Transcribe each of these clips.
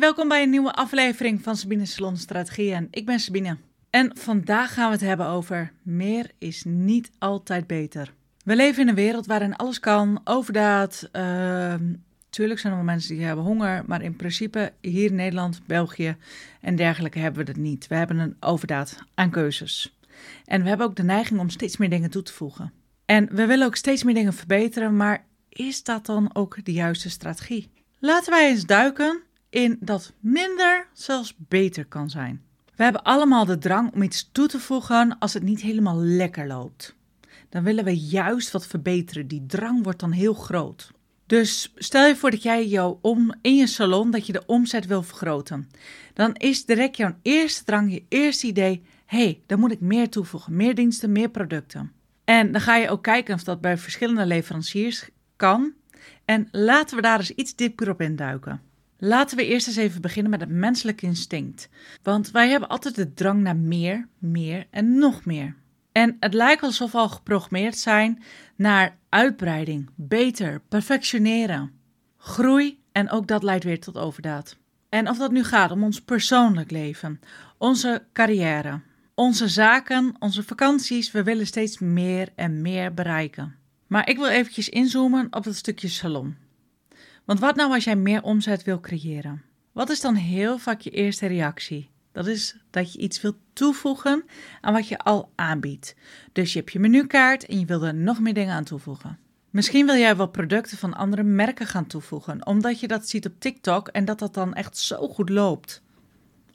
Welkom bij een nieuwe aflevering van Sabine Salon Strategieën. Ik ben Sabine. En vandaag gaan we het hebben over meer is niet altijd beter. We leven in een wereld waarin alles kan, overdaad. Uh, tuurlijk zijn er wel mensen die hebben honger, maar in principe hier in Nederland, België en dergelijke hebben we dat niet. We hebben een overdaad aan keuzes. En we hebben ook de neiging om steeds meer dingen toe te voegen. En we willen ook steeds meer dingen verbeteren, maar is dat dan ook de juiste strategie? Laten wij eens duiken in dat minder zelfs beter kan zijn. We hebben allemaal de drang om iets toe te voegen als het niet helemaal lekker loopt. Dan willen we juist wat verbeteren. Die drang wordt dan heel groot. Dus stel je voor dat jij jou om, in je salon dat je de omzet wil vergroten. Dan is direct jouw eerste drang, je eerste idee: hé, hey, dan moet ik meer toevoegen, meer diensten, meer producten. En dan ga je ook kijken of dat bij verschillende leveranciers kan. En laten we daar eens iets dieper op induiken. Laten we eerst eens even beginnen met het menselijke instinct. Want wij hebben altijd de drang naar meer, meer en nog meer. En het lijkt alsof we al geprogrammeerd zijn naar uitbreiding, beter, perfectioneren, groei en ook dat leidt weer tot overdaad. En of dat nu gaat om ons persoonlijk leven, onze carrière, onze zaken, onze vakanties, we willen steeds meer en meer bereiken. Maar ik wil eventjes inzoomen op dat stukje salon. Want wat nou als jij meer omzet wil creëren? Wat is dan heel vaak je eerste reactie? Dat is dat je iets wilt toevoegen aan wat je al aanbiedt. Dus je hebt je menukaart en je wil er nog meer dingen aan toevoegen. Misschien wil jij wel producten van andere merken gaan toevoegen, omdat je dat ziet op TikTok en dat dat dan echt zo goed loopt.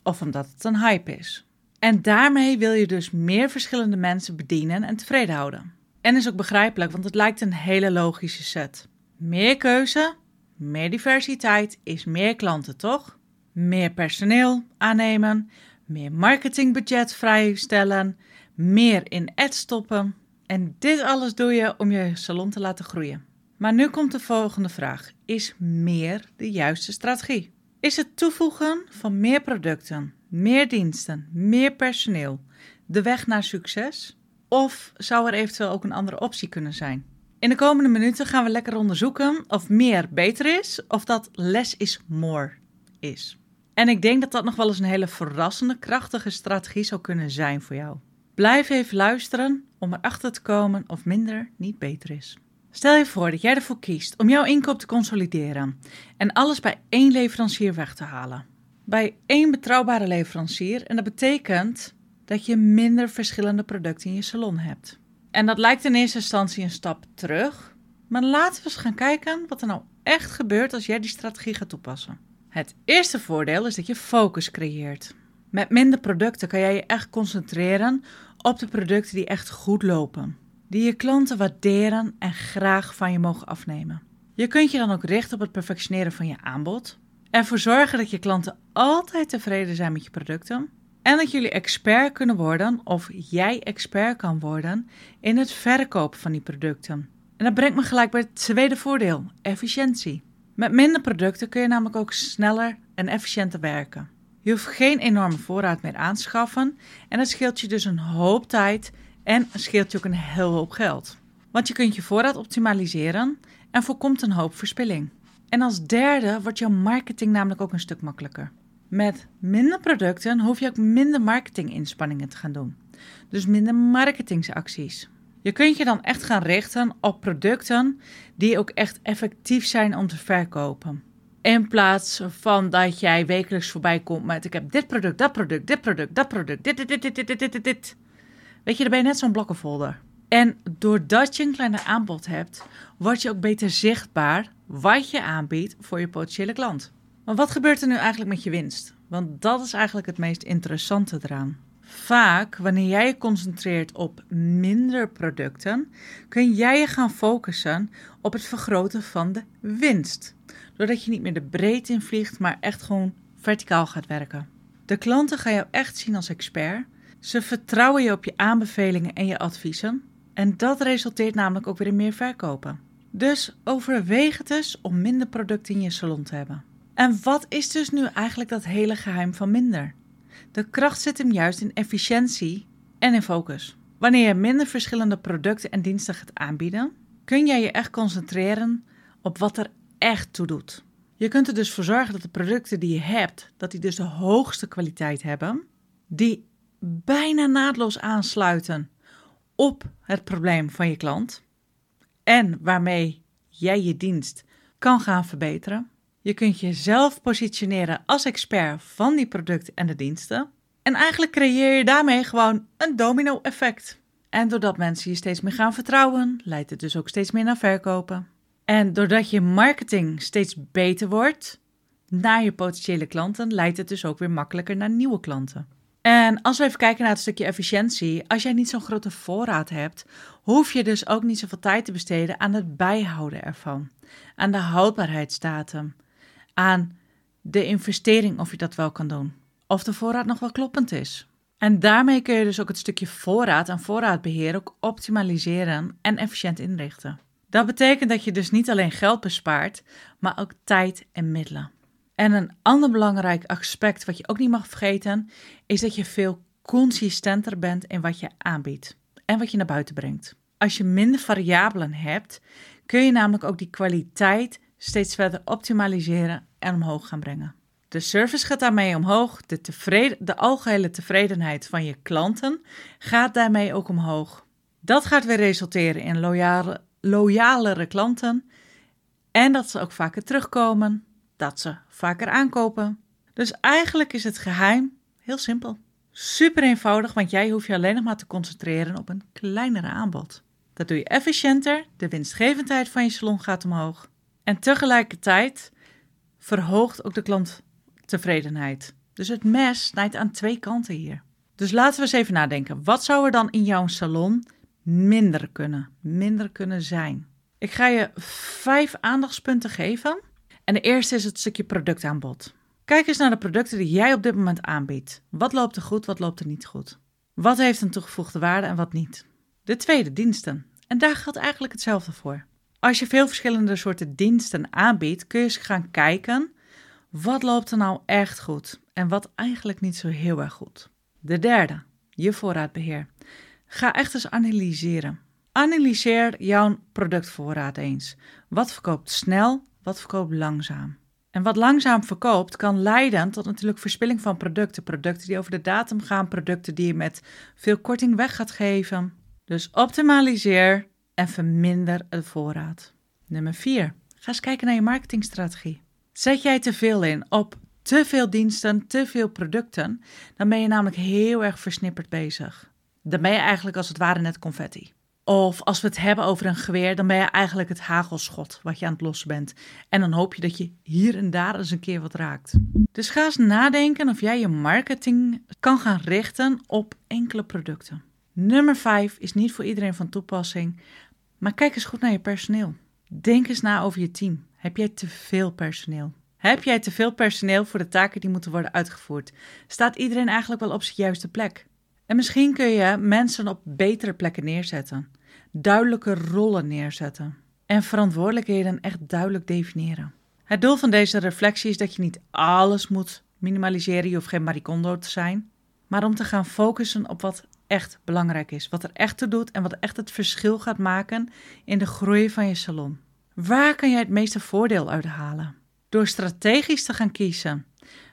Of omdat het een hype is. En daarmee wil je dus meer verschillende mensen bedienen en tevreden houden. En is ook begrijpelijk, want het lijkt een hele logische set. Meer keuze, meer diversiteit is meer klanten, toch? Meer personeel aannemen, meer marketingbudget vrijstellen, meer in ads stoppen. En dit alles doe je om je salon te laten groeien. Maar nu komt de volgende vraag: is meer de juiste strategie? Is het toevoegen van meer producten, meer diensten, meer personeel de weg naar succes? Of zou er eventueel ook een andere optie kunnen zijn? In de komende minuten gaan we lekker onderzoeken of meer beter is of dat less is more is. En ik denk dat dat nog wel eens een hele verrassende, krachtige strategie zou kunnen zijn voor jou. Blijf even luisteren om erachter te komen of minder niet beter is. Stel je voor dat jij ervoor kiest om jouw inkoop te consolideren en alles bij één leverancier weg te halen. Bij één betrouwbare leverancier en dat betekent dat je minder verschillende producten in je salon hebt. En dat lijkt in eerste instantie een stap terug, maar laten we eens gaan kijken wat er nou echt gebeurt als jij die strategie gaat toepassen. Het eerste voordeel is dat je focus creëert. Met minder producten kan jij je echt concentreren op de producten die echt goed lopen, die je klanten waarderen en graag van je mogen afnemen. Je kunt je dan ook richten op het perfectioneren van je aanbod, ervoor zorgen dat je klanten altijd tevreden zijn met je producten en dat jullie expert kunnen worden of jij expert kan worden in het verkopen van die producten. En dat brengt me gelijk bij het tweede voordeel: efficiëntie. Met minder producten kun je namelijk ook sneller en efficiënter werken. Je hoeft geen enorme voorraad meer aan te schaffen en dat scheelt je dus een hoop tijd en scheelt je ook een heel hoop geld. Want je kunt je voorraad optimaliseren en voorkomt een hoop verspilling. En als derde wordt jouw marketing namelijk ook een stuk makkelijker. Met minder producten hoef je ook minder marketinginspanningen te gaan doen. Dus minder marketingsacties. Je kunt je dan echt gaan richten op producten die ook echt effectief zijn om te verkopen. In plaats van dat jij wekelijks voorbij komt met ik heb dit product, dat product, dit product, dat product, dit, dit, dit, dit, dit, dit, dit, dit. Weet je, dan ben je net zo'n blokkenfolder. En doordat je een kleiner aanbod hebt, word je ook beter zichtbaar wat je aanbiedt voor je potentiële klant. Maar wat gebeurt er nu eigenlijk met je winst? Want dat is eigenlijk het meest interessante eraan. Vaak, wanneer jij je concentreert op minder producten, kun jij je gaan focussen op het vergroten van de winst. Doordat je niet meer de breedte in vliegt, maar echt gewoon verticaal gaat werken. De klanten gaan jou echt zien als expert. Ze vertrouwen je op je aanbevelingen en je adviezen. En dat resulteert namelijk ook weer in meer verkopen. Dus overweeg het eens om minder producten in je salon te hebben. En wat is dus nu eigenlijk dat hele geheim van minder? De kracht zit hem juist in efficiëntie en in focus. Wanneer je minder verschillende producten en diensten gaat aanbieden, kun jij je echt concentreren op wat er echt toe doet. Je kunt er dus voor zorgen dat de producten die je hebt, dat die dus de hoogste kwaliteit hebben, die bijna naadloos aansluiten op het probleem van je klant en waarmee jij je dienst kan gaan verbeteren. Je kunt jezelf positioneren als expert van die producten en de diensten. En eigenlijk creëer je daarmee gewoon een domino-effect. En doordat mensen je steeds meer gaan vertrouwen, leidt het dus ook steeds meer naar verkopen. En doordat je marketing steeds beter wordt naar je potentiële klanten, leidt het dus ook weer makkelijker naar nieuwe klanten. En als we even kijken naar het stukje efficiëntie, als jij niet zo'n grote voorraad hebt, hoef je dus ook niet zoveel tijd te besteden aan het bijhouden ervan, aan de houdbaarheidsdatum, aan de investering of je dat wel kan doen, of de voorraad nog wel kloppend is. En daarmee kun je dus ook het stukje voorraad en voorraadbeheer ook optimaliseren en efficiënt inrichten. Dat betekent dat je dus niet alleen geld bespaart, maar ook tijd en middelen. En een ander belangrijk aspect wat je ook niet mag vergeten, is dat je veel consistenter bent in wat je aanbiedt en wat je naar buiten brengt. Als je minder variabelen hebt, kun je namelijk ook die kwaliteit steeds verder optimaliseren en omhoog gaan brengen. De service gaat daarmee omhoog, de, tevreden, de algehele tevredenheid van je klanten gaat daarmee ook omhoog. Dat gaat weer resulteren in loyale, loyalere klanten en dat ze ook vaker terugkomen, dat ze vaker aankopen. Dus eigenlijk is het geheim heel simpel. Super eenvoudig, want jij hoeft je alleen nog maar te concentreren op een kleinere aanbod. Dat doe je efficiënter, de winstgevendheid van je salon gaat omhoog. En tegelijkertijd verhoogt ook de klanttevredenheid. Dus het mes snijdt aan twee kanten hier. Dus laten we eens even nadenken. Wat zou er dan in jouw salon minder kunnen, minder kunnen zijn? Ik ga je vijf aandachtspunten geven. En de eerste is het stukje productaanbod. Kijk eens naar de producten die jij op dit moment aanbiedt. Wat loopt er goed, wat loopt er niet goed? Wat heeft een toegevoegde waarde en wat niet? De tweede, diensten. En daar geldt eigenlijk hetzelfde voor. Als je veel verschillende soorten diensten aanbiedt, kun je eens gaan kijken wat loopt er nou echt goed en wat eigenlijk niet zo heel erg goed. De derde, je voorraadbeheer. Ga echt eens analyseren. Analyseer jouw productvoorraad eens. Wat verkoopt snel, wat verkoopt langzaam? En wat langzaam verkoopt kan leiden tot natuurlijk verspilling van producten. Producten die over de datum gaan, producten die je met veel korting weg gaat geven. Dus optimaliseer en verminder de voorraad. Nummer 4. Ga eens kijken naar je marketingstrategie. Zet jij te veel in op te veel diensten, te veel producten, dan ben je namelijk heel erg versnipperd bezig. Dan ben je eigenlijk als het ware net confetti. Of als we het hebben over een geweer, dan ben je eigenlijk het hagelschot wat je aan het lossen bent. En dan hoop je dat je hier en daar eens een keer wat raakt. Dus ga eens nadenken of jij je marketing kan gaan richten op enkele producten. Nummer 5 is niet voor iedereen van toepassing, maar kijk eens goed naar je personeel. Denk eens na over je team. Heb jij te veel personeel? Heb jij te veel personeel voor de taken die moeten worden uitgevoerd? Staat iedereen eigenlijk wel op zijn juiste plek? En misschien kun je mensen op betere plekken neerzetten, duidelijke rollen neerzetten en verantwoordelijkheden echt duidelijk definiëren. Het doel van deze reflectie is dat je niet alles moet minimaliseren, je hoeft geen maricondo te zijn, maar om te gaan focussen op wat echt belangrijk is, wat er echt toe doet en wat echt het verschil gaat maken in de groei van je salon. Waar kan jij het meeste voordeel uit halen? Door strategisch te gaan kiezen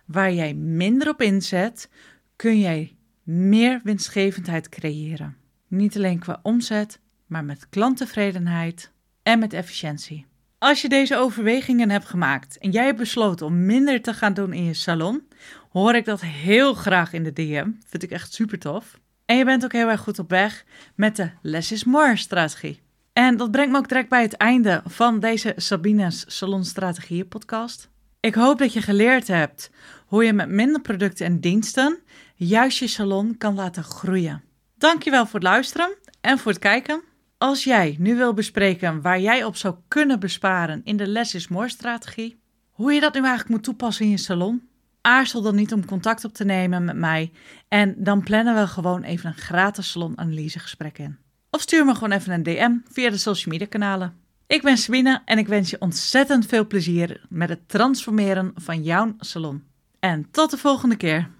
waar jij minder op inzet, kun jij meer winstgevendheid creëren. Niet alleen qua omzet, maar met klanttevredenheid en met efficiëntie. Als je deze overwegingen hebt gemaakt en jij hebt besloten om minder te gaan doen in je salon, hoor ik dat heel graag in de DM. Vind ik echt super tof. En je bent ook heel erg goed op weg met de Less is More strategie. En dat brengt me ook direct bij het einde van deze Sabine's Salon Strategieën podcast. Ik hoop dat je geleerd hebt hoe je met minder producten en diensten juist je salon kan laten groeien. Dankjewel voor het luisteren en voor het kijken. Als jij nu wil bespreken waar jij op zou kunnen besparen in de Less is More strategie, hoe je dat nu eigenlijk moet toepassen in je salon, aarzel dan niet om contact op te nemen met mij en dan plannen we gewoon even een gratis salonanalysegesprek in. Of stuur me gewoon even een DM via de social media kanalen. Ik ben Sabine en ik wens je ontzettend veel plezier met het transformeren van jouw salon. En tot de volgende keer.